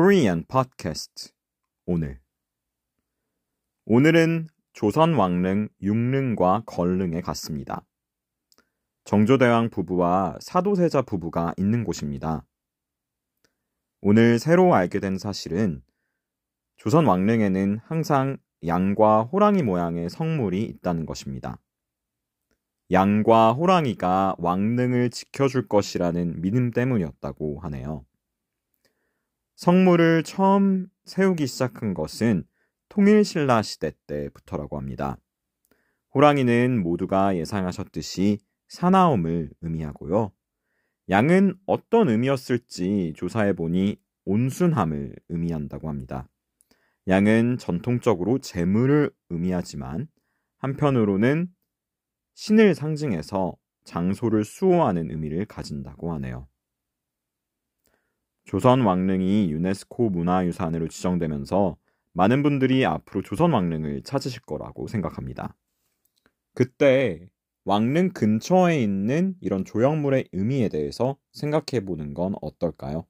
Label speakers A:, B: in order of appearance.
A: Korean Podcast 오늘 오늘은 조선 왕릉 육릉과 걸릉에 갔습니다. 정조대왕 부부와 사도세자 부부가 있는 곳입니다. 오늘 새로 알게 된 사실은 조선 왕릉에는 항상 양과 호랑이 모양의 성물이 있다는 것입니다. 양과 호랑이가 왕릉을 지켜줄 것이라는 믿음 때문이었다고 하네요. 성물을 처음 세우기 시작한 것은 통일신라 시대 때부터라고 합니다. 호랑이는 모두가 예상하셨듯이 사나움을 의미하고요. 양은 어떤 의미였을지 조사해보니 온순함을 의미한다고 합니다. 양은 전통적으로 재물을 의미하지만 한편으로는 신을 상징해서 장소를 수호하는 의미를 가진다고 하네요. 조선 왕릉이 유네스코 문화유산으로 지정되면서 많은 분들이 앞으로 조선 왕릉을 찾으실 거라고 생각합니다. 그때 왕릉 근처에 있는 이런 조형물의 의미에 대해서 생각해 보는 건 어떨까요?